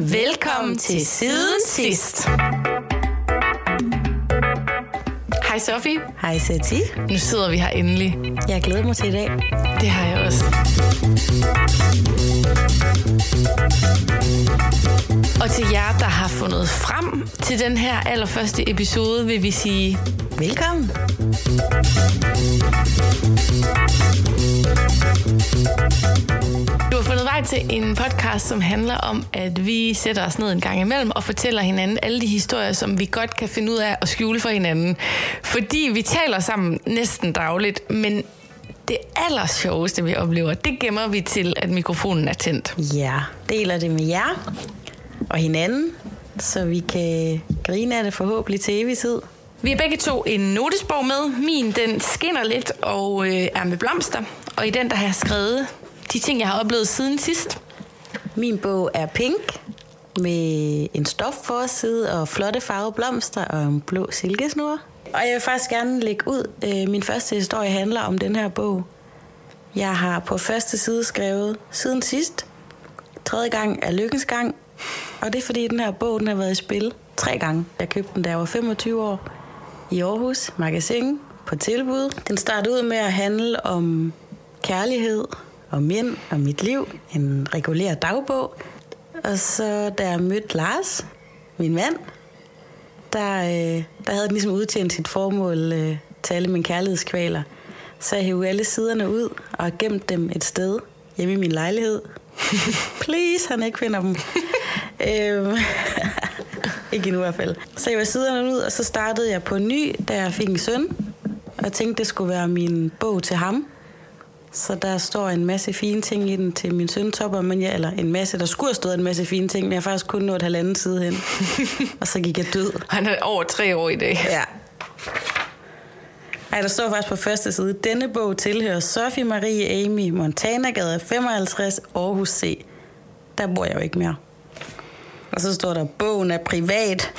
Velkommen til Siden Sidst. Hej Sofie. Hej Sati. Nu sidder vi her endelig. Jeg glæder mig til i dag. Det har jeg også. Og til jer, der har fundet frem til den her allerførste episode, vil vi sige... Velkommen. Vej til en podcast, som handler om, at vi sætter os ned en gang imellem og fortæller hinanden alle de historier, som vi godt kan finde ud af at skjule for hinanden. Fordi vi taler sammen næsten dagligt, men det aller sjoveste, vi oplever, det gemmer vi til, at mikrofonen er tændt. Ja, deler det med jer og hinanden, så vi kan grine af det forhåbentlig til evig tid. Vi har begge to en notesbog med. Min, den skinner lidt og øh, er med blomster. Og i den, der har jeg skrevet de ting, jeg har oplevet siden sidst. Min bog er pink med en stofforside og flotte farvede blomster og en blå silkesnor. Og jeg vil faktisk gerne lægge ud. Øh, min første historie handler om den her bog. Jeg har på første side skrevet siden sidst. Tredje gang er lykkens gang. Og det er fordi, den her bog den har været i spil tre gange. Jeg købte den, da jeg var 25 år i Aarhus Magasin på tilbud. Den startede ud med at handle om kærlighed og mænd og mit liv. En regulær dagbog. Og så da jeg mødte Lars, min mand, der, øh, der havde den ligesom udtjent sit formål øh, til alle mine kærlighedskvaler. Så jeg hævde alle siderne ud og gemt dem et sted hjemme i min lejlighed. Please, han ikke finder dem. øhm, ikke endnu i hvert fald. Så jeg var siderne ud, og så startede jeg på ny, da jeg fik en søn. Og jeg tænkte, det skulle være min bog til ham. Så der står en masse fine ting i den til min søn Topper, men jeg, eller en masse, der skulle have stået en masse fine ting, men jeg har faktisk kun nået halvanden side hen. og så gik jeg død. Han er over tre år i dag. Ja. Ej, der står faktisk på første side, denne bog tilhører Sophie Marie Amy, Montanagade 55, Aarhus C. Der bor jeg jo ikke mere. Og så står der, bogen er privat.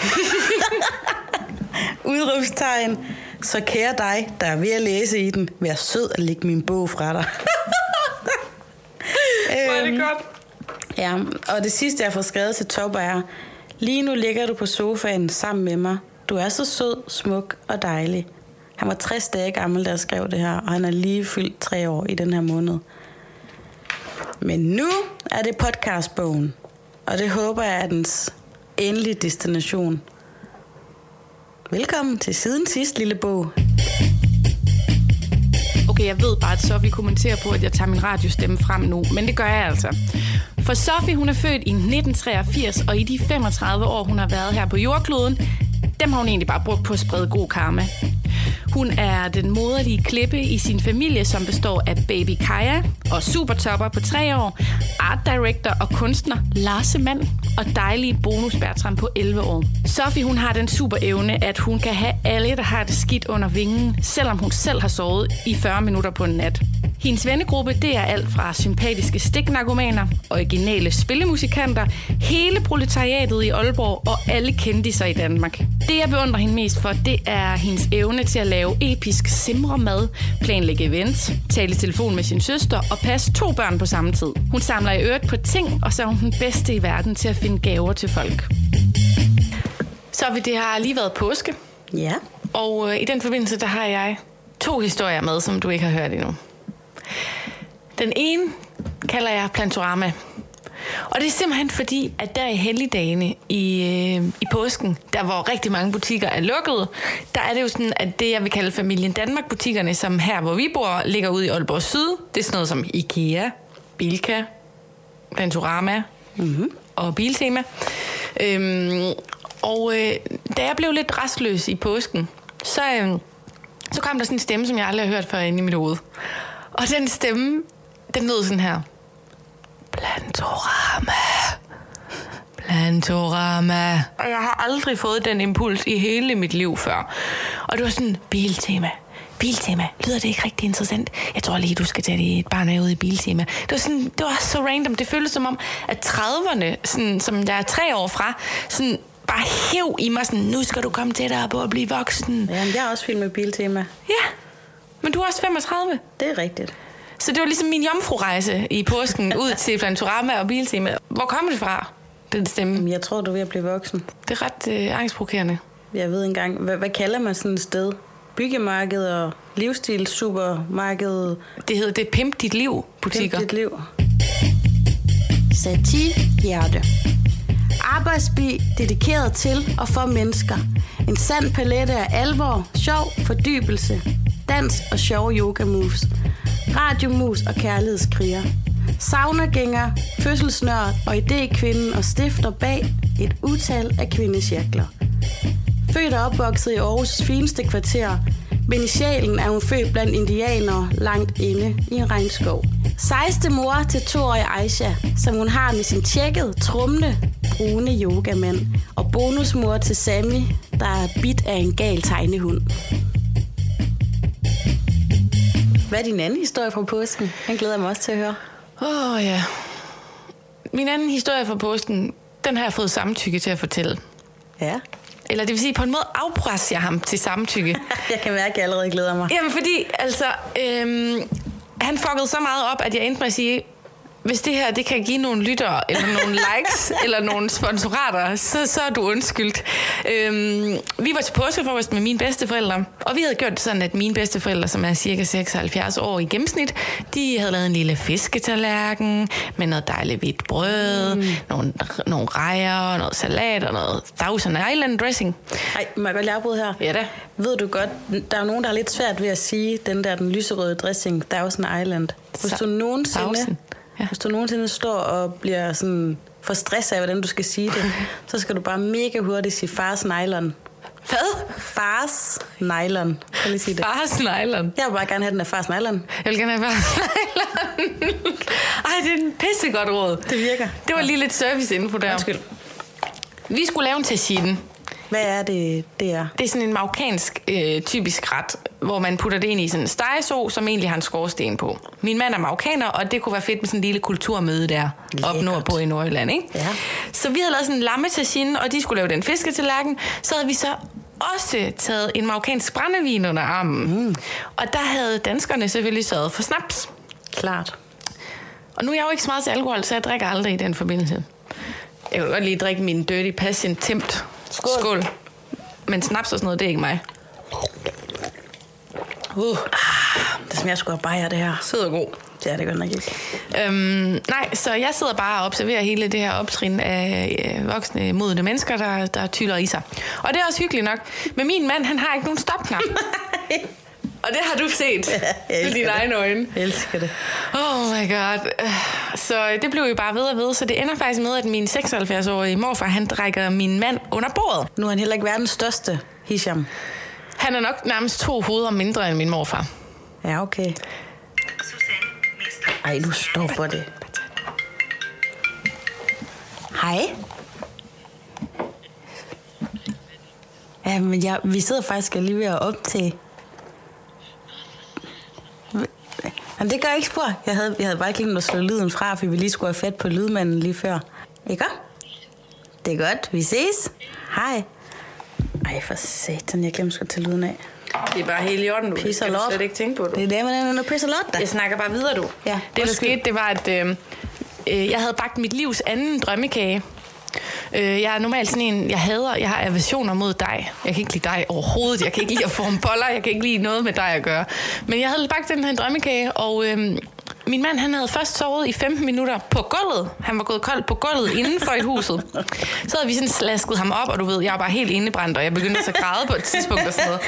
Udrufstegn. Så kære dig, der er ved at læse i den, vær sød at lægge min bog fra dig. Er det Øhm, godt. Ja, og det sidste, jeg får skrevet til Top er, lige nu ligger du på sofaen sammen med mig. Du er så sød, smuk og dejlig. Han var 60 dage gammel, da jeg skrev det her, og han er lige fyldt tre år i den her måned. Men nu er det podcastbogen, og det håber jeg er dens endelige destination. Velkommen til siden sidst, lille bog. Okay, jeg ved bare, at Sofie kommenterer på, at jeg tager min radiostemme frem nu, men det gør jeg altså. For Sofie, hun er født i 1983, og i de 35 år, hun har været her på jordkloden, dem har hun egentlig bare brugt på at sprede god karma. Hun er den moderlige klippe i sin familie, som består af baby Kaja og supertopper på tre år, art director og kunstner Lars Mand og dejlige bonus Bertram på 11 år. Sofie hun har den super evne, at hun kan have alle, der har det skidt under vingen, selvom hun selv har sovet i 40 minutter på en nat. Hendes vennegruppe, det er alt fra sympatiske stiknarkomaner, originale spillemusikanter, hele proletariatet i Aalborg og alle kendiser i Danmark. Det, jeg beundrer hende mest for, det er hendes evne til at lave episk simremad, planlægge events, tale i telefon med sin søster og passe to børn på samme tid. Hun samler i øvrigt på ting, og så er hun den bedste i verden til at finde gaver til folk. Så det har lige været påske, Ja. og øh, i den forbindelse, der har jeg to historier med, som du ikke har hørt endnu. Den ene kalder jeg Plantorama. Og det er simpelthen fordi, at der i helligdagene i, øh, i påsken, der hvor rigtig mange butikker er lukket, der er det jo sådan, at det jeg vil kalde familien Danmark-butikkerne, som her hvor vi bor, ligger ude i Aalborg Syd, det er sådan noget som IKEA, Bilka, Plantorama mm-hmm. og Biltema. Øhm, og øh, da jeg blev lidt restløs i påsken, så, øh, så kom der sådan en stemme, som jeg aldrig har hørt før inde i mit hoved. Og den stemme, den lød sådan her. Plantorama. Plantorama. Og jeg har aldrig fået den impuls i hele mit liv før. Og det var sådan, biltema. Biltema. Lyder det ikke rigtig interessant? Jeg tror lige, du skal tage dit barn ud i biltema. Det var, sådan, det var så random. Det føltes som om, at 30'erne, sådan, som jeg er tre år fra, sådan bare hæv i mig sådan, nu skal du komme tættere på at blive voksen. ja jeg har også filmet Biltema. Ja, men du er også 35. Det er rigtigt. Så det var ligesom min jomfrurejse i påsken ud til Plantorama og Biltema. Hvor kom det fra? den stemme. Jamen, jeg tror, du er ved at blive voksen. Det er ret øh, angstprovokerende. Jeg ved engang, hvad, hvad kalder man sådan et sted? Byggemarked og livsstilssupermarked. Det hedder det Pimp Dit Liv butikker. Pimp dit liv. Satir Hjerte. Arbejdsbi dedikeret til og for mennesker. En sand palette af alvor, sjov, fordybelse, dans og sjove yoga moves. Radiomus og kærlighedskriger. Saunagænger, fødselsnør og idékvinden og stifter bag et utal af kvindecirkler. Født og opvokset i Aarhus' fineste kvarter, men i sjælen er hun født blandt indianere langt inde i en regnskov. 16. mor til toårige Aisha, som hun har med sin tjekket, trumle, brune yogamand. Og bonusmor til Sammy, der er bit af en gal tegnehund. Hvad er din anden historie fra påsken? Den glæder jeg mig også til at høre. Åh oh, ja. Min anden historie fra påsken, den har jeg fået samtykke til at fortælle. Ja. Eller det vil sige, på en måde afpresser jeg ham til samtykke. Jeg kan mærke, at jeg allerede glæder mig. Jamen fordi, altså, øhm, han fuckede så meget op, at jeg endte med at sige, hvis det her det kan give nogle lyttere, eller nogle likes, eller nogle sponsorater, så, så er du undskyldt. Øhm, vi var til påskefrokost med mine bedsteforældre, og vi havde gjort det sådan, at mine bedsteforældre, som er cirka 76 år i gennemsnit, de havde lavet en lille fisketallerken med noget dejligt hvidt brød, mm. nogle, nogle rejer, noget salat og noget Thousand Island dressing. Ej, må jeg godt afbryde her? Ja da. Ved du godt, der er nogen, der har lidt svært ved at sige den der, den lyserøde dressing, Thousand Island. Hvis du nogensinde, Thousand. Ja. hvis du nogensinde står og bliver sådan for stress af, hvordan du skal sige det, så skal du bare mega hurtigt sige fars nylon. Hvad? Fars nylon. Kan lige sige det? Fars nylon. Jeg vil bare gerne have den af fars nylon. Jeg vil gerne have fars nylon. Ej, det er en pissegodt råd. Det virker. Det var lige lidt serviceinfo der. Undskyld. Vi skulle lave en tagine. Hvad er det, det er? Det er sådan en marokkansk øh, typisk ret, hvor man putter det ind i sådan en stegeså, som egentlig har en skorsten på. Min mand er marokkaner, og det kunne være fedt med sådan en lille kulturmøde der, op Lækkert. nordpå i Nordjylland, ikke? Ja. Så vi havde lavet sådan en lammetagine, og de skulle lave den fisketallerken. Så havde vi så også taget en marokkansk brændevin under armen. Mm. Og der havde danskerne selvfølgelig sørget for snaps. Klart. Og nu er jeg jo ikke så meget til alkohol, så jeg drikker aldrig i den forbindelse. Jeg vil godt lige drikke min Dirty Passion Tempt. Skål. Skål. Men snaps og sådan noget, det er ikke mig. Uh. Ah, det smager sgu af bajer, det her. Og god. Det er det godt nok ikke. Øhm, nej, så jeg sidder bare og observerer hele det her optrin af øh, voksne modne mennesker, der, der tyller i sig. Og det er også hyggeligt nok. Men min mand, han har ikke nogen stopknap. og det har du set jeg med dine egne øjne. Jeg elsker det. Oh my god. Så det blev jo bare ved og ved. Så det ender faktisk med, at min 76-årige morfar, han drikker min mand under bordet. Nu er han heller ikke verdens største, Hisham. Han er nok nærmest to hoveder mindre end min morfar. Ja, okay. Ej, du stopper det. Hej. Ja, men jeg, vi sidder faktisk lige ved at optage. Men det gør ikke spor. Jeg havde, jeg havde bare ikke at slå lyden fra, for vi lige skulle have fat på lydmanden lige før. Ikke? Det er godt. Vi ses. Hej. Ej, for satan. Jeg glemte sgu tage lyden af. Det er bare helt i orden, du. Pisse og lot. tænke på, Det er det, man er nu pisser lot, da. Jeg snakker bare videre, du. Ja, det, der skete, det var, at øh, øh, jeg havde bagt mit livs anden drømmekage. Øh, jeg er normalt sådan en, jeg hader, jeg har aversioner mod dig. Jeg kan ikke lide dig overhovedet. Jeg kan ikke lide at forme boller. Jeg kan ikke lide noget med dig at gøre. Men jeg havde bagt den her drømmekage, og øh, min mand han havde først sovet i 15 minutter på gulvet. Han var gået kold på gulvet indenfor i huset. Så havde vi sådan slasket ham op, og du ved, jeg var bare helt indebrændt, og jeg begyndte så at græde på et tidspunkt og sådan noget.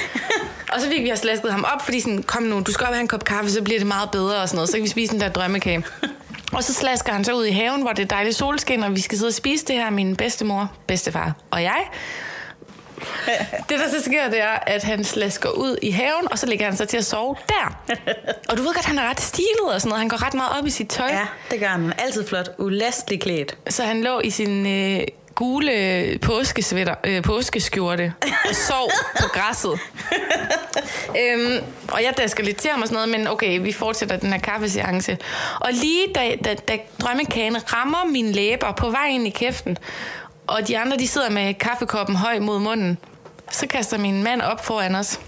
Og så fik vi slasket ham op, fordi sådan, kom nu, du skal op og have en kop kaffe, så bliver det meget bedre og sådan noget. Så kan vi spise den der drømmekage. Og så slasker han så ud i haven, hvor det er dejligt solskin, og vi skal sidde og spise det her, min bedstemor, bedstefar og jeg. Det, der så sker, det er, at han slasker ud i haven, og så ligger han så til at sove der. Og du ved godt, han er ret stilet og sådan noget. Han går ret meget op i sit tøj. Ja, det gør han. Altid flot. Ulastelig klædt. Så han lå i sin øh, gule påskesvætter, øh, påskeskjorte og sov på græsset. øhm, og jeg dasker lidt til ham og sådan noget, men okay, vi fortsætter den her kaffeseance. Og lige da, da, da drømmekagen rammer mine læber på vej ind i kæften, og de andre de sidder med kaffekoppen høj mod munden, så kaster min mand op foran os.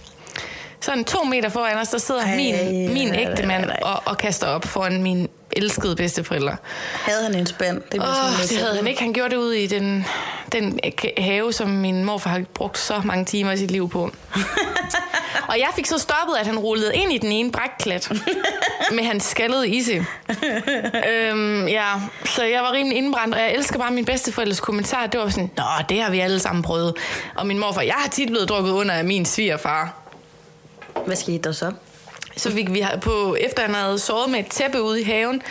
Sådan to meter foran os, der sidder Ej, min, min ægte mand og, og kaster op foran min elskede bedsteforældre. Havde han en spand? Det, oh, det havde han ikke. Han gjorde det ud i den, den have, som min morfar har brugt så mange timer i sit liv på. og jeg fik så stoppet, at han rullede ind i den ene brækklat med hans skaldede isse. øhm, ja, så jeg var rimelig indbrændt, og jeg elsker bare min bedsteforældres kommentar. Det var sådan, nå, det har vi alle sammen prøvet. Og min morfar, jeg har tit blevet drukket under af min svigerfar. Hvad skete der så? Så fik vi på, efter han havde sovet med et tæppe ude i haven,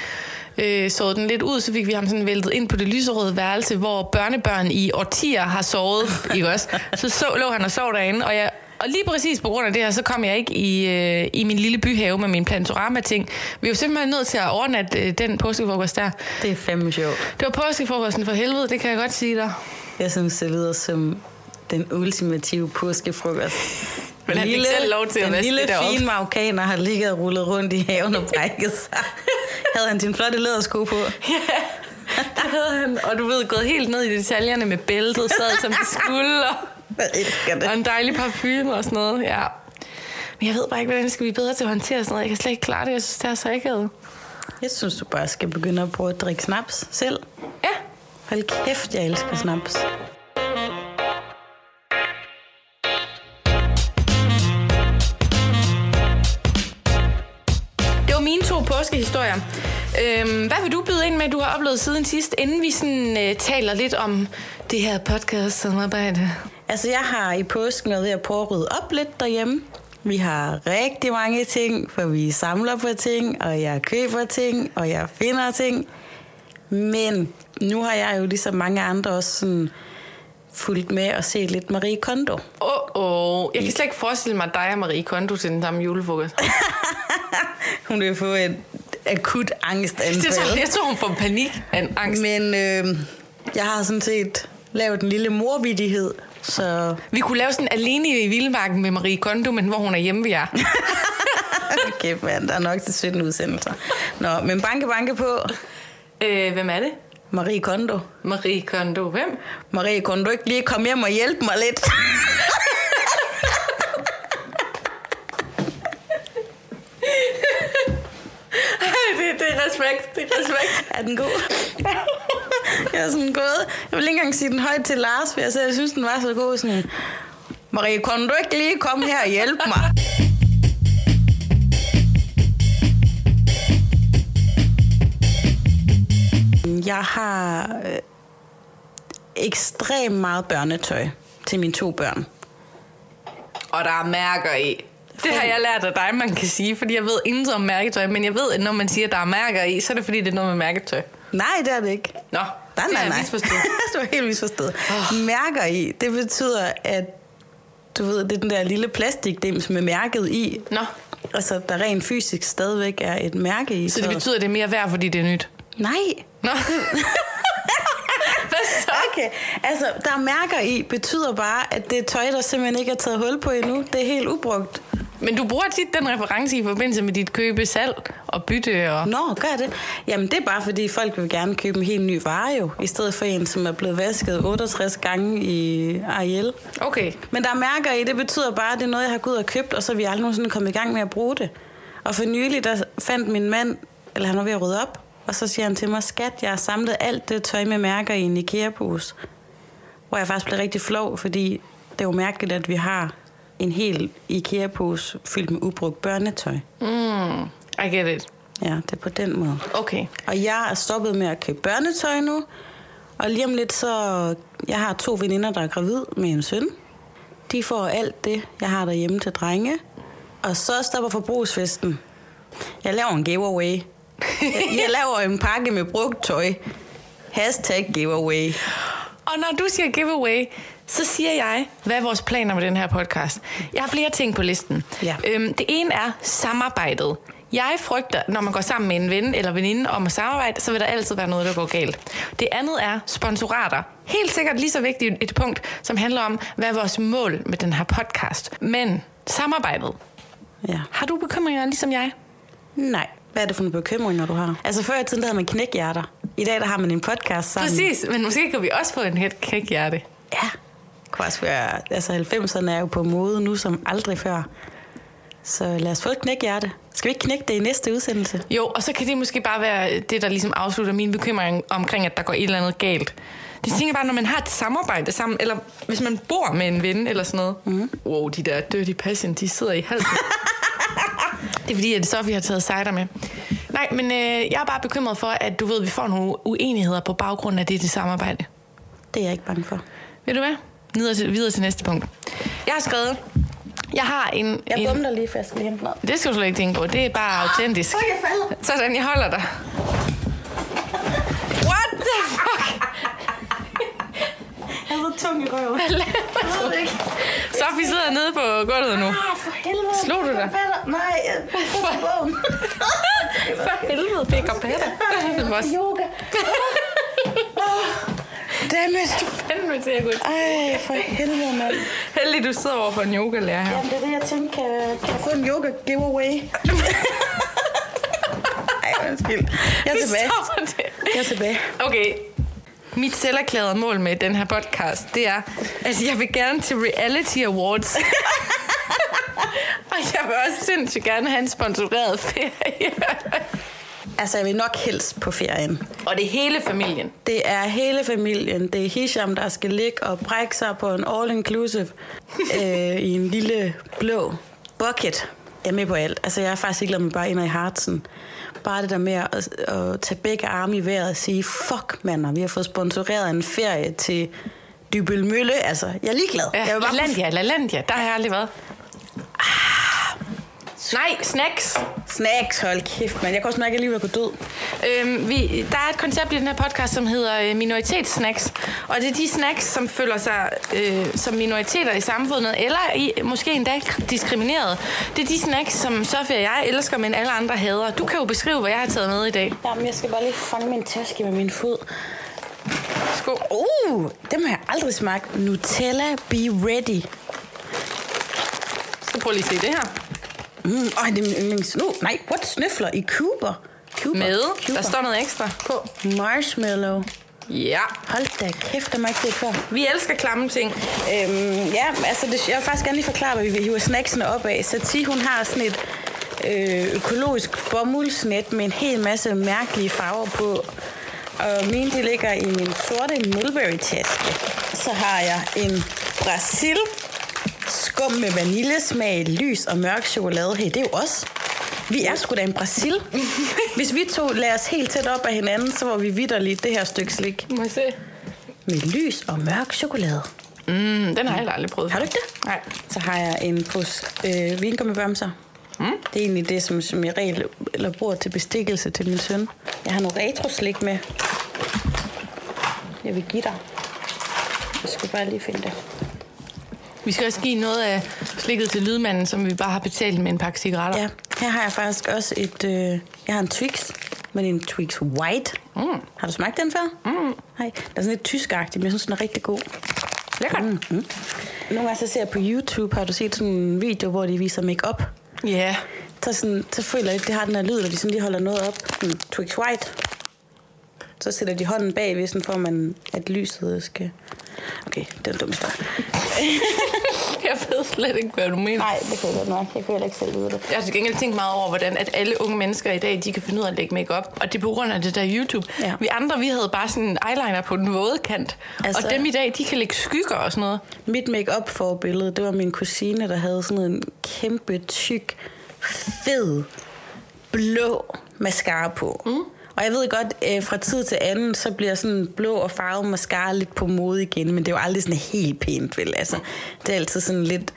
øh, såret den lidt ud, så fik vi ham sådan væltet ind på det lyserøde værelse, hvor børnebørn i årtier har sovet, ikke også? Så, så lå han og sov derinde, og jeg, og lige præcis på grund af det her, så kom jeg ikke i, øh, i min lille byhave med min plantorama-ting. Vi var simpelthen nødt til at overnatte øh, den påskefrokost der. Det er fandme sjovt. Det var påskefrokosten for helvede, det kan jeg godt sige dig. Jeg synes, det lyder som den ultimative påskefrokost. Han lille, fik selv lov til at Den lille fine marokkaner har ligget og rullet rundt i haven og brækket sig. havde han sin flotte lædersko på? Ja, det havde han. Og du ved, gået helt ned i detaljerne med bæltet, sad som det skulle. Og, det. Og en dejlig parfume og sådan noget, ja. Men jeg ved bare ikke, hvordan skal vi bedre til at håndtere sådan noget. Jeg kan slet ikke klare det. Jeg synes, det er så ikke Jeg synes, du bare skal begynde at prøve at drikke snaps selv. Ja. Hold kæft, jeg elsker snaps. Påskehistorier. Øhm, hvad vil du byde ind med, du har oplevet siden sidst, inden vi sådan, øh, taler lidt om det her podcast-samarbejde? Altså, jeg har i påsken været ved at prøve at rydde op lidt derhjemme. Vi har rigtig mange ting, for vi samler på ting, og jeg køber ting, og jeg finder ting. Men nu har jeg jo ligesom mange andre også sådan fulgt med og set lidt Marie Kondo. Åh, oh, oh. jeg kan slet ikke forestille mig dig og Marie Kondo til den samme julefrokost. hun vil få et akut angstanfald. Jeg tror, jeg tror hun får panik af angst. Men øh, jeg har sådan set lavet en lille morvidighed. Så... Vi kunne lave sådan alene i Vildmarken med Marie Kondo, men hvor hun er hjemme ved jer. okay, man, der er nok til 17 udsendelser. Nå, men banke, banke på. Øh, hvem er det? Marie Kondo. Marie Kondo, hvem? Marie Kondo, ikke lige komme hjem og hjælpe mig lidt. respekt, det er respekt. Er den god? jeg er sådan gået. Jeg vil ikke engang sige den højt til Lars, for jeg, jeg synes, den var så god. Sådan, Marie, kunne du ikke lige komme her og hjælpe mig? Jeg har øh, ekstremt meget børnetøj til mine to børn. Og der er mærker i. Det har jeg lært af dig, man kan sige, fordi jeg ved intet om mærketøj, men jeg ved, at når man siger, at der er mærker i, så er det fordi, det er noget med mærketøj. Nej, det er det ikke. Nå, nej, det nej, nej. du er helt misforstået. Oh. Mærker i, det betyder, at du ved, det er den der lille plastikdims med mærket i. Nå. Altså, der rent fysisk stadigvæk er et mærke i. Så det betyder, at det er mere værd, fordi det er nyt? Nej. Nå. Okay, altså, der er mærker i, betyder bare, at det er tøj, der simpelthen ikke er taget hul på endnu. Det er helt ubrugt. Men du bruger tit den reference i forbindelse med dit købe, salg og bytte. Og... Nå, gør det? Jamen, det er bare fordi, folk vil gerne købe en helt ny vare jo, i stedet for en, som er blevet vasket 68 gange i Ariel. Okay. Men der er mærker i, det betyder bare, at det er noget, jeg har gået og købt, og så er vi aldrig nogensinde kommet i gang med at bruge det. Og for nylig, der fandt min mand, eller han var ved at rydde op, og så siger han til mig, skat, jeg har samlet alt det tøj med mærker i en IKEA-pose. Hvor jeg faktisk blev rigtig flov, fordi det er jo mærkeligt, at vi har en hel IKEA-pose fyldt med ubrugt børnetøj. Mm, I get it. Ja, det er på den måde. Okay. Og jeg er stoppet med at købe børnetøj nu. Og lige om lidt så... Jeg har to veninder, der er gravid med en søn. De får alt det, jeg har derhjemme til drenge. Og så stopper forbrugsfesten. Jeg laver en giveaway. Jeg, laver en pakke med brugt tøj. Hashtag giveaway. Og når du siger giveaway, så siger jeg, hvad er vores planer med den her podcast? Jeg har flere ting på listen. Ja. Øhm, det ene er samarbejdet. Jeg frygter, når man går sammen med en ven eller veninde om at samarbejde, så vil der altid være noget, der går galt. Det andet er sponsorater. Helt sikkert lige så vigtigt et punkt, som handler om, hvad er vores mål med den her podcast. Men samarbejdet. Ja. Har du bekymringer ligesom jeg? Nej. Hvad er det for nogle bekymringer, du har? Altså før i tiden, der havde man knækhjerter. I dag, der har man en podcast sammen. Præcis, men måske kan vi også få en helt knækhjerte. Ja, kunne også være, altså 90'erne er jo på mode nu som aldrig før. Så lad os få et knækhjerte. Skal vi ikke knække det i næste udsendelse? Jo, og så kan det måske bare være det, der ligesom afslutter min bekymring omkring, at der går et eller andet galt. Det tænker bare, når man har et samarbejde sammen, eller hvis man bor med en ven eller sådan noget. Mm. Wow, de der dirty passion, de sidder i halsen. det er fordi, at Sofie har taget cider med. Nej, men øh, jeg er bare bekymret for, at du ved, at vi får nogle uenigheder på baggrund af det, det samarbejde. Det er jeg ikke bange for. Ved du hvad? Videre til, videre til næste punkt. Jeg har skrevet, jeg har en... Jeg en, bumler lige, for jeg skal lige hente noget. Det skal du slet ikke tænke på. Det er bare autentisk. Åh, jeg falder. Sådan, jeg holder dig. What the fuck? Jeg er så tung i røven. Jeg ved ikke. Sofie sidder nede på gulvet nu. Ah, for helvede. Slog du dig? Nej, jeg bogen. For helvede. Det var Yoga. Dammit. fandme til at gå. Ej, for helvede, mand. Heldig, du sidder over for en yogalærer her. Jamen, det er det, jeg tænkte, kan, kan jeg få en yoga giveaway? Ej, undskyld. Jeg er Vi tilbage. Jeg er tilbage. Okay. Mit selverklærede mål med den her podcast, det er, at jeg vil gerne til Reality Awards. og jeg vil også sindssygt gerne have en sponsoreret ferie. Altså, jeg vil nok helst på ferien. Og det er hele familien. Det er hele familien. Det er Hisham, der skal ligge og brække sig på en all-inclusive øh, i en lille blå bucket. Jeg er med på alt. Altså, jeg er faktisk ikke med bare ind i hartsen. Bare det der med at, at tage begge arme i vejret og sige, fuck mander, vi har fået sponsoreret en ferie til Dybøl Mølle. Altså, jeg er ligeglad. Ja, jeg vil bare LaLandia, LaLandia, der har jeg aldrig været. Ah. Nej, snacks. Snacks, hold kæft, man. Jeg kan også mærke, at jeg lige var gået død. Øhm, vi, der er et koncept i den her podcast, som hedder øh, minoritetssnacks. Og det er de snacks, som føler sig øh, som minoriteter i samfundet, eller i, måske endda diskrimineret. Det er de snacks, som Sofie og jeg elsker, men alle andre hader. Du kan jo beskrive, hvad jeg har taget med i dag. Jamen, jeg skal bare lige fange min taske med min fod. Skål. Uh, dem har jeg aldrig smagt. Nutella Be Ready. Så prøv lige at se det her. Mm, øj, det er min yndlings... Nu, nej, what? Snøfler i Cuba. Cuba. Med. Cuba. Der står noget ekstra på. Marshmallow. Ja. Hold da kæft, der jeg ikke set før. Vi elsker klamme ting. Øhm, ja, altså, det, jeg vil faktisk gerne lige forklare, hvad vi hiver snacksene op af. Sati, hun har sådan et øh, økologisk bomuldsnet med en hel masse mærkelige farver på. Og mine, de ligger i min sorte Mulberry-taske. Så har jeg en Brasil skum med vaniljesmag, lys og mørk chokolade. Hey, det er jo os. Vi er sgu da en Brasil. Hvis vi to lader os helt tæt op af hinanden, så var vi vidderligt det her stykke slik. Må jeg se? Med lys og mørk chokolade. Mm, den har jeg aldrig prøvet. Har du ikke det? Nej. Så har jeg en pose øh, vingummibamser. Mm. Det er egentlig det, som, som jeg regel eller bruger til bestikkelse til min søn. Jeg har noget retroslik med. Jeg vil give dig. Jeg skal bare lige finde det. Vi skal også give noget af slikket til lydmanden, som vi bare har betalt med en pakke cigaretter. Ja, her har jeg faktisk også et... Øh, jeg har en Twix, men en Twix White. Mm. Har du smagt den før? Mm. Nej, den er sådan lidt tyskagtig, men jeg synes, den er rigtig god. Lækkert. Mm. Mm. Nogle gange så ser jeg på YouTube, har du set sådan en video, hvor de viser makeup. Ja. Så, sådan, så føler jeg, at det har den her lyd, når de sådan lige holder noget op. Sådan Twix White. Så sætter de hånden bagved, sådan for man, at lyset skal... Okay, det er en dum historie. Jeg ved slet ikke, hvad du mener. Nej, det kan jeg godt nok. Jeg kan heller ikke selv vide det. Jeg har til gengæld tænkt meget over, hvordan at alle unge mennesker i dag, de kan finde ud af at lægge makeup. Og det er på grund af det der YouTube. Ja. Vi andre, vi havde bare sådan en eyeliner på den våde kant. Altså... Og dem i dag, de kan lægge skygger og sådan noget. Mit make-up forbillede, det var min kusine, der havde sådan en kæmpe, tyk, fed, blå mascara på. Mm. Og jeg ved godt, øh, fra tid til anden, så bliver sådan blå og farvet mascara lidt på mode igen, men det er jo aldrig sådan helt pænt, vel? Altså, det er altid sådan lidt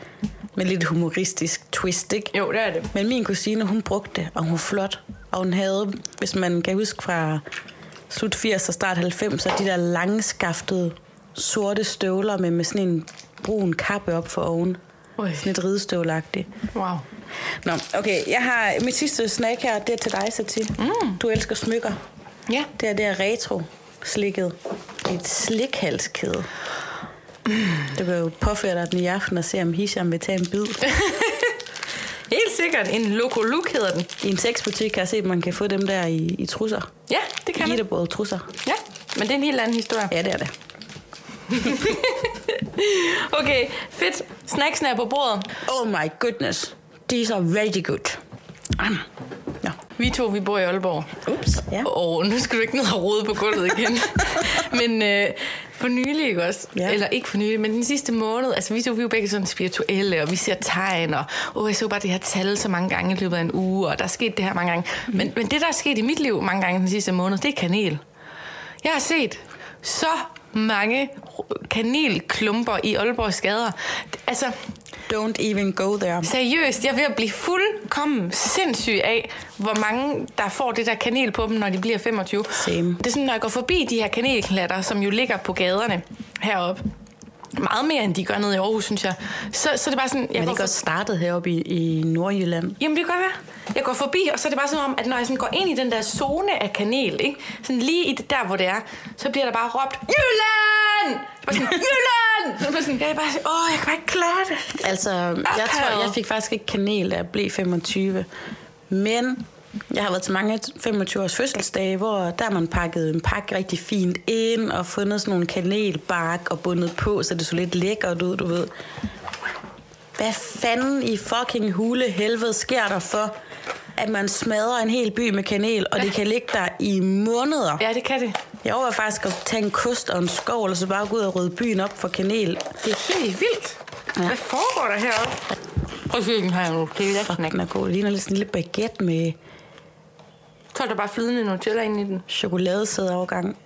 med lidt humoristisk twist, ikke? Jo, det er det. Men min kusine, hun brugte det, og hun var flot. Og hun havde, hvis man kan huske fra slut 80'er og start 90'er, de der langskaftede sorte støvler med, med sådan en brun kappe op for oven. Ui. Sådan et ridestøvlagtigt. Wow. Nå, okay. Jeg har mit sidste snack her, det er til dig, Sati. Mm. Du elsker smykker. Ja. Det er det her retro slikket. Et slikhalskæde. Mm. Du kan jo påføre dig den i aften og se, om Hisham vil tage en bid. Helt sikkert. En Loco Look hedder den. I en sexbutik kan jeg se, at man kan få dem der i, i trusser. Ja, det kan man. Eatable trusser. Ja, men det er en helt anden historie. Ja, det er det. Okay, fedt. Snacksene er på bordet. Oh my goodness. These are very good. Mm. Ja. Vi to, vi bor i Aalborg. Ups, ja. Og nu skal du ikke ned og rode på gulvet igen. men øh, for nylig, ikke også? Ja. Eller ikke for nylig, men den sidste måned. Altså, vi, to, vi er jo begge sådan spirituelle, og vi ser tegn, og åh, jeg så bare det her tal så mange gange i løbet af en uge, og der er sket det her mange gange. Men, men det, der er sket i mit liv mange gange den sidste måned, det er kanel. Jeg har set så mange kanelklumper i Aalborgs gader. Altså, Don't even go there. Seriøst, jeg er ved at blive fuldkommen sindssyg af, hvor mange der får det der kanel på dem, når de bliver 25. Same. Det er sådan, når jeg går forbi de her kanelklatter, som jo ligger på gaderne heroppe, meget mere end de gør nede i Aarhus, synes jeg. Så, så er det bare sådan... Jeg Men det er godt startet heroppe i, i Nordjylland. Jamen, det kan godt være. Jeg går forbi, og så er det bare sådan om, at når jeg sådan går ind i den der zone af kanel, ikke? Sådan lige i det der, hvor det er, så bliver der bare råbt, Jylland! Det er bare sådan, Jylland! Så er sådan, jeg er bare sådan, åh, jeg kan bare ikke klare det. Altså, jeg tror, jeg fik faktisk ikke kanel, da jeg blev 25. Men jeg har været til mange 25-års fødselsdage, hvor der har man pakket en pakke rigtig fint ind, og fundet sådan nogle kanelbark og bundet på, så det så lidt lækkert ud, du ved. Hvad fanden i fucking hule helvede sker der for, at man smadrer en hel by med kanel, og det kan ligge der i måneder? Ja, det kan det. Jeg overvejer faktisk at tage en kost og en skål, og så bare gå ud og rydde byen op for kanel. Det er helt vildt. Ja. Ja. Hvad foregår der heroppe? Prøv at se den her nu. Det er ikke den er god. Det ligner lidt sådan en lille baguette med Så er der bare flydende Nutella ind i den. chokoladesædeovergang.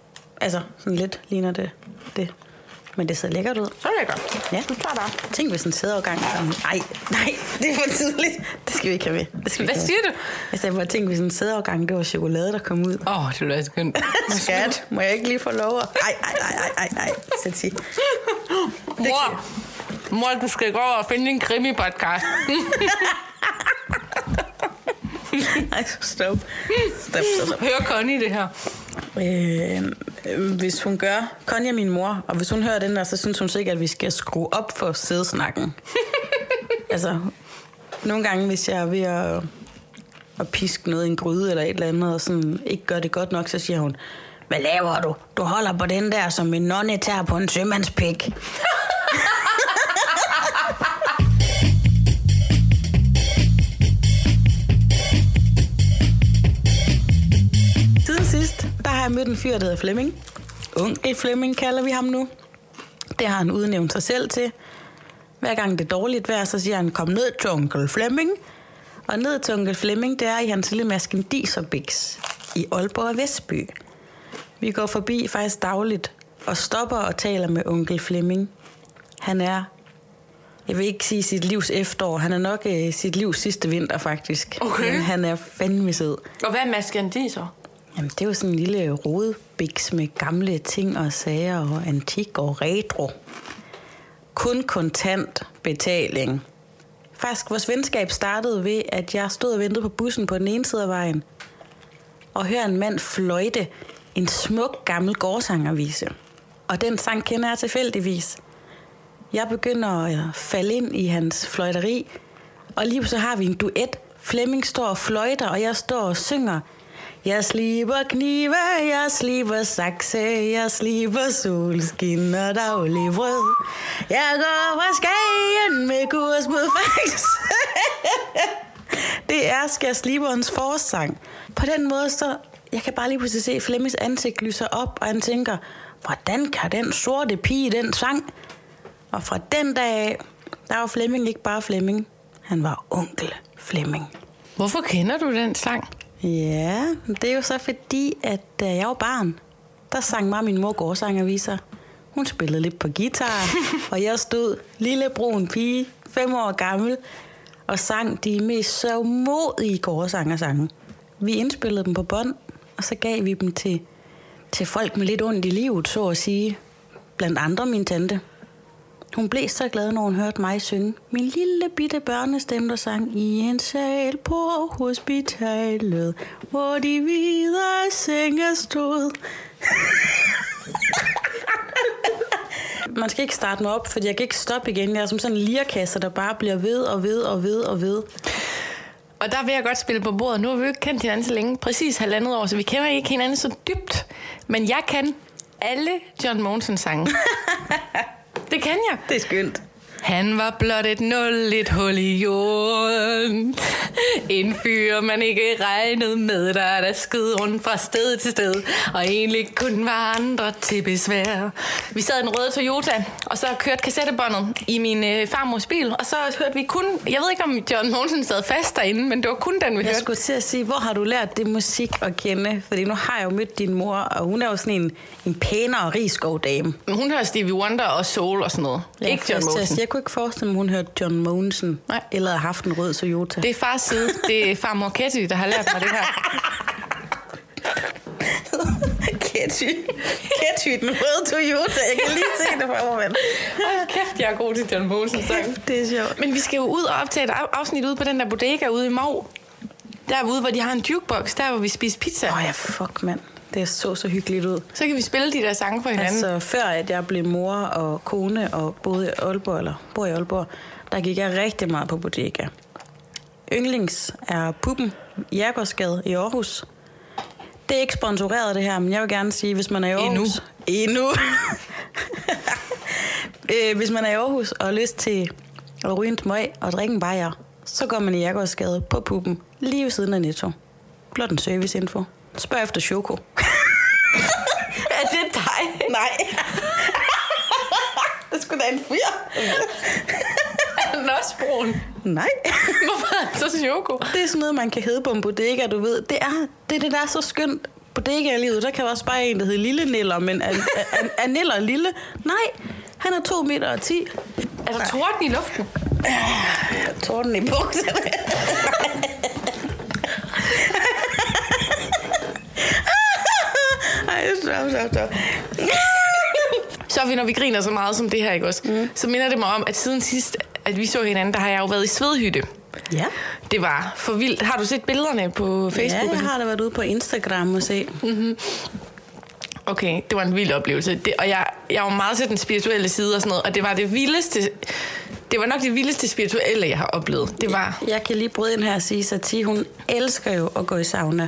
Altså, sådan lidt ligner det. det. Men det ser lækkert ud. Så er det godt. Ja. Du tager bare. Tænk, hvis en sædeovergang er sådan... Ej, nej, det er for tidligt. Det skal vi ikke have med. Det skal vi Hvad ikke siger du? med. Jeg sagde bare, tænk, hvis en sædeovergang, det var chokolade, der kom ud. Åh, oh, det lyder skønt. Skat, må jeg ikke lige få lov. Ej, ej, ej, ej, ej, ej. Sæt. Mor, mor, du skal gå over og finde en krimi-podcast. Ej, stop. Stop, stop, stop. Hør Connie det her. Øh, hvis hun gør, Connie er min mor, og hvis hun hører den der, så synes hun sikkert, at vi skal skrue op for sædesnakken. altså, nogle gange, hvis jeg er ved at, at piske noget i en gryde eller et eller andet, og sådan ikke gør det godt nok, så siger hun, hvad laver du? Du holder på den der, som en nonne tager på en sømandspik. jeg mødt en fyr, der hedder Flemming. Onkel Flemming kalder vi ham nu. Det har han udnævnt sig selv til. Hver gang det er dårligt vejr, så siger han, kom ned til onkel Flemming. Og ned til onkel Flemming, det er i hans lille maskendiserbix i Aalborg og Vestby. Vi går forbi faktisk dagligt og stopper og taler med onkel Flemming. Han er, jeg vil ikke sige sit livs efterår, han er nok øh, sit livs sidste vinter faktisk. Okay. Men han er fandme sød. Og hvad er maskandi så? Jamen, det er jo sådan en lille rodebiks med gamle ting og sager og antik og retro. Kun kontant betaling. Faktisk, vores venskab startede ved, at jeg stod og ventede på bussen på den ene side af vejen, og hørte en mand fløjte en smuk gammel gårdsangervise. Og den sang kender jeg tilfældigvis. Jeg begynder at falde ind i hans fløjteri, og lige så har vi en duet. Flemming står og fløjter, og jeg står og synger. Jeg sliber knive, jeg sliber sakse, jeg sliber solskin og daglig brød. Jeg går fra Skagen med kurs mod Faxe. det er Skær Sliberens forsang. På den måde, så jeg kan bare lige pludselig se Flemmings ansigt lyser op, og han tænker, hvordan kan den sorte pige den sang? Og fra den dag af, der var Flemming ikke bare Flemming. Han var onkel Flemming. Hvorfor kender du den sang? Ja, det er jo så fordi, at da jeg var barn, der sang mig min mor gårdsangerviser. Hun spillede lidt på guitar, og jeg stod lille brun pige, fem år gammel, og sang de mest sørgmodige gårdsangersange. Vi indspillede dem på bånd, og så gav vi dem til, til folk med lidt ondt i livet, så at sige. Blandt andre min tante. Hun blev så glad, når hun hørte mig synge. Min lille bitte børnestemme, der sang i en sal på hospitalet, hvor de hvide senge stod. Man skal ikke starte mig op, for jeg kan ikke stoppe igen. Jeg er som sådan en lirkasse, der bare bliver ved og ved og ved og ved. Og der vil jeg godt spille på bordet. Nu har vi jo ikke kendt hinanden så længe. Præcis halvandet år, så vi kender ikke hinanden så dybt. Men jeg kan alle John Mogensen sange. det kan jeg. Det er skønt. Han var blot et nul, et hul i jorden. En fyr, man ikke regnede med, der der skød rundt fra sted til sted, og egentlig kun var andre til besvær. Vi sad i en røde Toyota, og så kørte kassettebåndet i min øh, farmors bil, og så hørte vi kun, jeg ved ikke om John Mogensen sad fast derinde, men det var kun den, vi Jeg hørte. skulle til at sige, hvor har du lært det musik at kende? Fordi nu har jeg jo mødt din mor, og hun er jo sådan en, en pænere rigskov-dame. Men Hun hører Stevie Wonder og Soul og sådan noget. Jeg ikke John frisk Jeg kunne ikke forestille mig, hun hørte John Mogensen. Nej. Eller har haft en rød Toyota. Det er fars side. Det er farmor Ketty, der har lært mig det her. Ketty. Ketty, den røde Toyota. Jeg kan lige se det for mig. Hold kæft, jeg er god til John Mogensen sang. Det er sjovt. Men vi skal jo ud og optage et af- afsnit ude på den der bodega ude i Mov. Derude, hvor de har en jukebox, der hvor vi spiser pizza. Åh oh, ja, fuck, mand. Det så så hyggeligt ud. Så kan vi spille de der sange for hinanden. Altså... Før at jeg blev mor og kone og boede i Aalborg, eller bor i Aalborg, der gik jeg rigtig meget på bodega. Yndlings er Puppen, Jærgårdsgade i Aarhus. Det er ikke sponsoreret det her, men jeg vil gerne sige, hvis man er i Aarhus... Endnu. Endnu. øh, hvis man er i Aarhus og har lyst til at ryge en smøg og drikke en bajer, så går man i Jærgårdsgade på Puppen, lige ved siden af Netto. Blot en serviceinfo. Spørg efter Choco. Er det dig? Nej. det skulle da en fyr. Er den også brun? Nej. Hvorfor er den så choko? Det er sådan noget, man kan hedde på en bodega, du ved. Det er det, er det der er så skønt. Bodega-livet, der kan også bare en, der hedder Lille Niller, men er, er, er Niller lille? Nej, han er 2 meter og 10. Er der torden i luften? Torden i bukserne. Stop, stop, stop. Så vi, når vi griner så meget som det her, ikke også? Mm. Så minder det mig om, at siden sidst, at vi så hinanden, der har jeg jo været i Svedhytte. Ja. Det var for vildt. Har du set billederne på Facebook? Ja, jeg har da været ude på Instagram og se. Okay, det var en vild oplevelse. Det, og jeg, jeg var meget til den spirituelle side og sådan noget, og det var det vildeste... Det var nok det vildeste spirituelle, jeg har oplevet. Det var... Jeg kan lige bryde ind her og sige, at hun elsker jo at gå i sauna.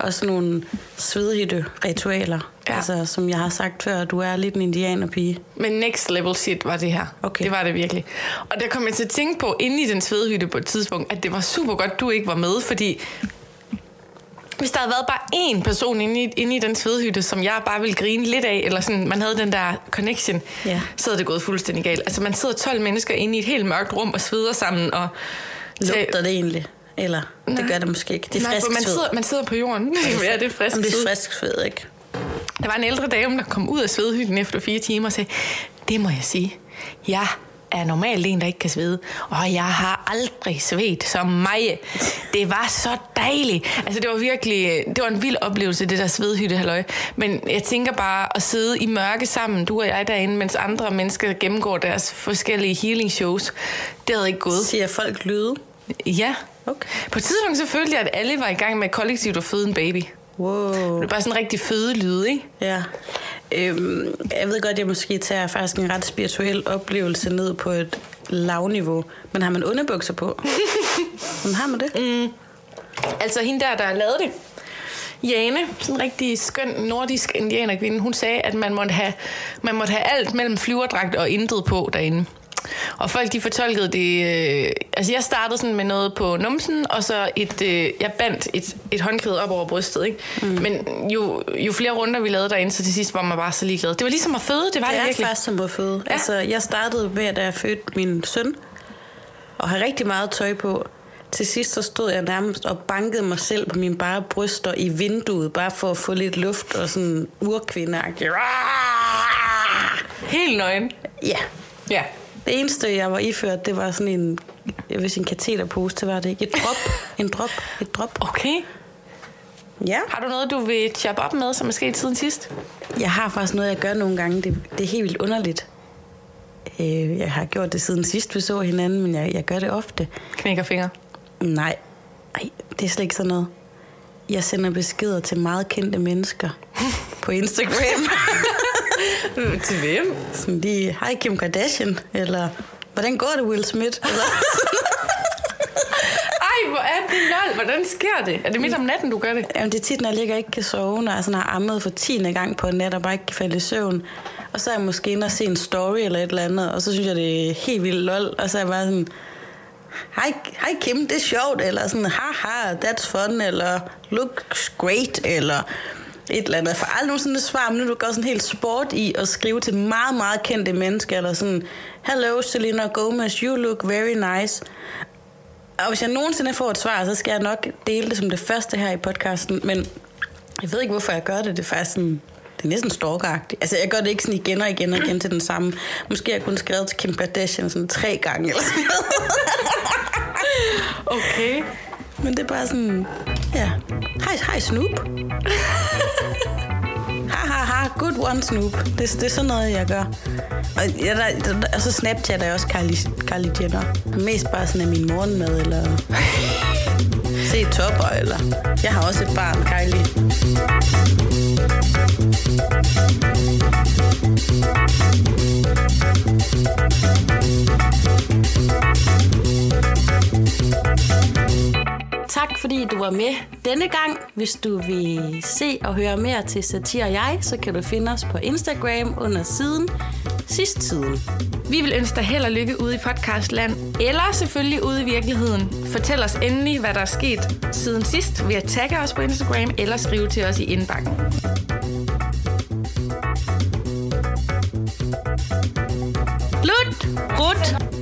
Og sådan nogle svedhitte ritualer. Ja. Altså, som jeg har sagt før, du er lidt en indianerpige. Men next level shit var det her. Okay. Det var det virkelig. Og der kom jeg til at tænke på, inde i den svedhytte på et tidspunkt, at det var super godt, du ikke var med, fordi hvis der havde været bare én person inde i, inde i den svedhytte, som jeg bare ville grine lidt af, eller sådan, man havde den der connection, Ja. så havde det gået fuldstændig galt. Altså man sidder 12 mennesker inde i et helt mørkt rum og sveder sammen, og... Lugter det egentlig? Eller, Nej. det gør det måske ikke. Det er Nej, frisk man sved. sidder, man sidder på jorden. ja, det er frisk Jamen, det er frisk sved, ikke? Der var en ældre dame, der kom ud af svedhytten efter fire timer og sagde, det må jeg sige, jeg er normalt en, der ikke kan svede, og jeg har aldrig svedt som mig. Det var så dejligt. Altså, det var virkelig, det var en vild oplevelse, det der svedhytte, halløj. Men jeg tænker bare at sidde i mørke sammen, du og jeg derinde, mens andre mennesker gennemgår deres forskellige healing shows. Det havde ikke gået. Siger folk lyde? Ja. Okay. På et tidspunkt så følte jeg, at alle var i gang med kollektivt at føde en baby. Wow. Det var bare sådan en rigtig fødelyd, ikke? Ja. Øhm, jeg ved godt, jeg måske tager faktisk en ret spirituel oplevelse ned på et lavniveau. Men har man underbukser på? Men har man det? Mm. Altså hende der, der har lavet det, Jane, sådan en rigtig skøn nordisk indianerkvinde, hun sagde, at man måtte have, man måtte have alt mellem flyverdragt og intet på derinde. Og folk de fortolkede det... Øh, altså jeg startede sådan med noget på numsen, og så et... Øh, jeg bandt et, et håndklæde op over brystet, ikke? Mm. Men jo, jo flere runder vi lavede derinde, så til sidst var man bare så ligeglad. Det var ligesom at føde, det var det, Det er virkelig. faktisk som at føde. Ja. Altså, jeg startede med, da jeg fødte min søn, og havde rigtig meget tøj på. Til sidst så stod jeg nærmest og bankede mig selv på mine bare bryster i vinduet, bare for at få lidt luft og sådan urkvindeagtigt. Helt nøgen. Ja. Ja. Det eneste, jeg var iført, det var sådan en, jeg vil sige en kateterpose, det var det ikke. Et drop, en drop, et drop. Okay. Ja. Har du noget, du vil choppe op med, som er sket siden sidst? Jeg har faktisk noget, jeg gør nogle gange. Det, det er helt vildt underligt. Øh, Jeg har gjort det siden sidst, vi så hinanden, men jeg, jeg gør det ofte. Knækker fingre. Nej, Ej, det er slet ikke sådan noget. Jeg sender beskeder til meget kendte mennesker på Instagram. Til hvem? Sådan lige, hej Kim Kardashian, eller hvordan går det Will Smith? Eller, Ej, hvor er det lol. Hvordan sker det? Er det midt om natten, du gør det? Jamen, det er tit, når jeg ligger og ikke kan sove, når jeg sådan har ammet for tiende gang på en nat og bare ikke kan falde i søvn. Og så er jeg måske inde og se en story eller et eller andet, og så synes jeg, det er helt vildt lol. Og så er jeg bare sådan, hej, hej Kim, det er sjovt, eller sådan, haha, that's fun, eller looks great, eller et eller andet. For aldrig nogensinde svar, men nu du går sådan helt sport i at skrive til meget, meget kendte mennesker, eller sådan, hello Selena Gomez, you look very nice. Og hvis jeg nogensinde får et svar, så skal jeg nok dele det som det første her i podcasten, men jeg ved ikke, hvorfor jeg gør det. Det er faktisk sådan, det er næsten stalkeragtigt. Altså, jeg gør det ikke sådan igen og igen og igen til den samme. Måske har jeg kun skrevet til Kim Kardashian sådan tre gange eller sådan noget. Okay. Men det er bare sådan, ja. Hej, hej Snoop. ha, ha, ha, good one Snoop. Det, det er sådan noget, jeg gør. Og, ja, der, der, og så Snapchat er også Kylie, Kylie Jenner. Mest bare sådan af min morgenmad, eller se topper, eller... Jeg har også et barn, Kylie. var med denne gang. Hvis du vil se og høre mere til Satir og jeg, så kan du finde os på Instagram under siden sidst siden. Vi vil ønske dig held og lykke ude i podcastland, eller selvfølgelig ude i virkeligheden. Fortæl os endelig, hvad der er sket siden sidst ved at tagge os på Instagram eller skrive til os i indbakken. Lut! Rut!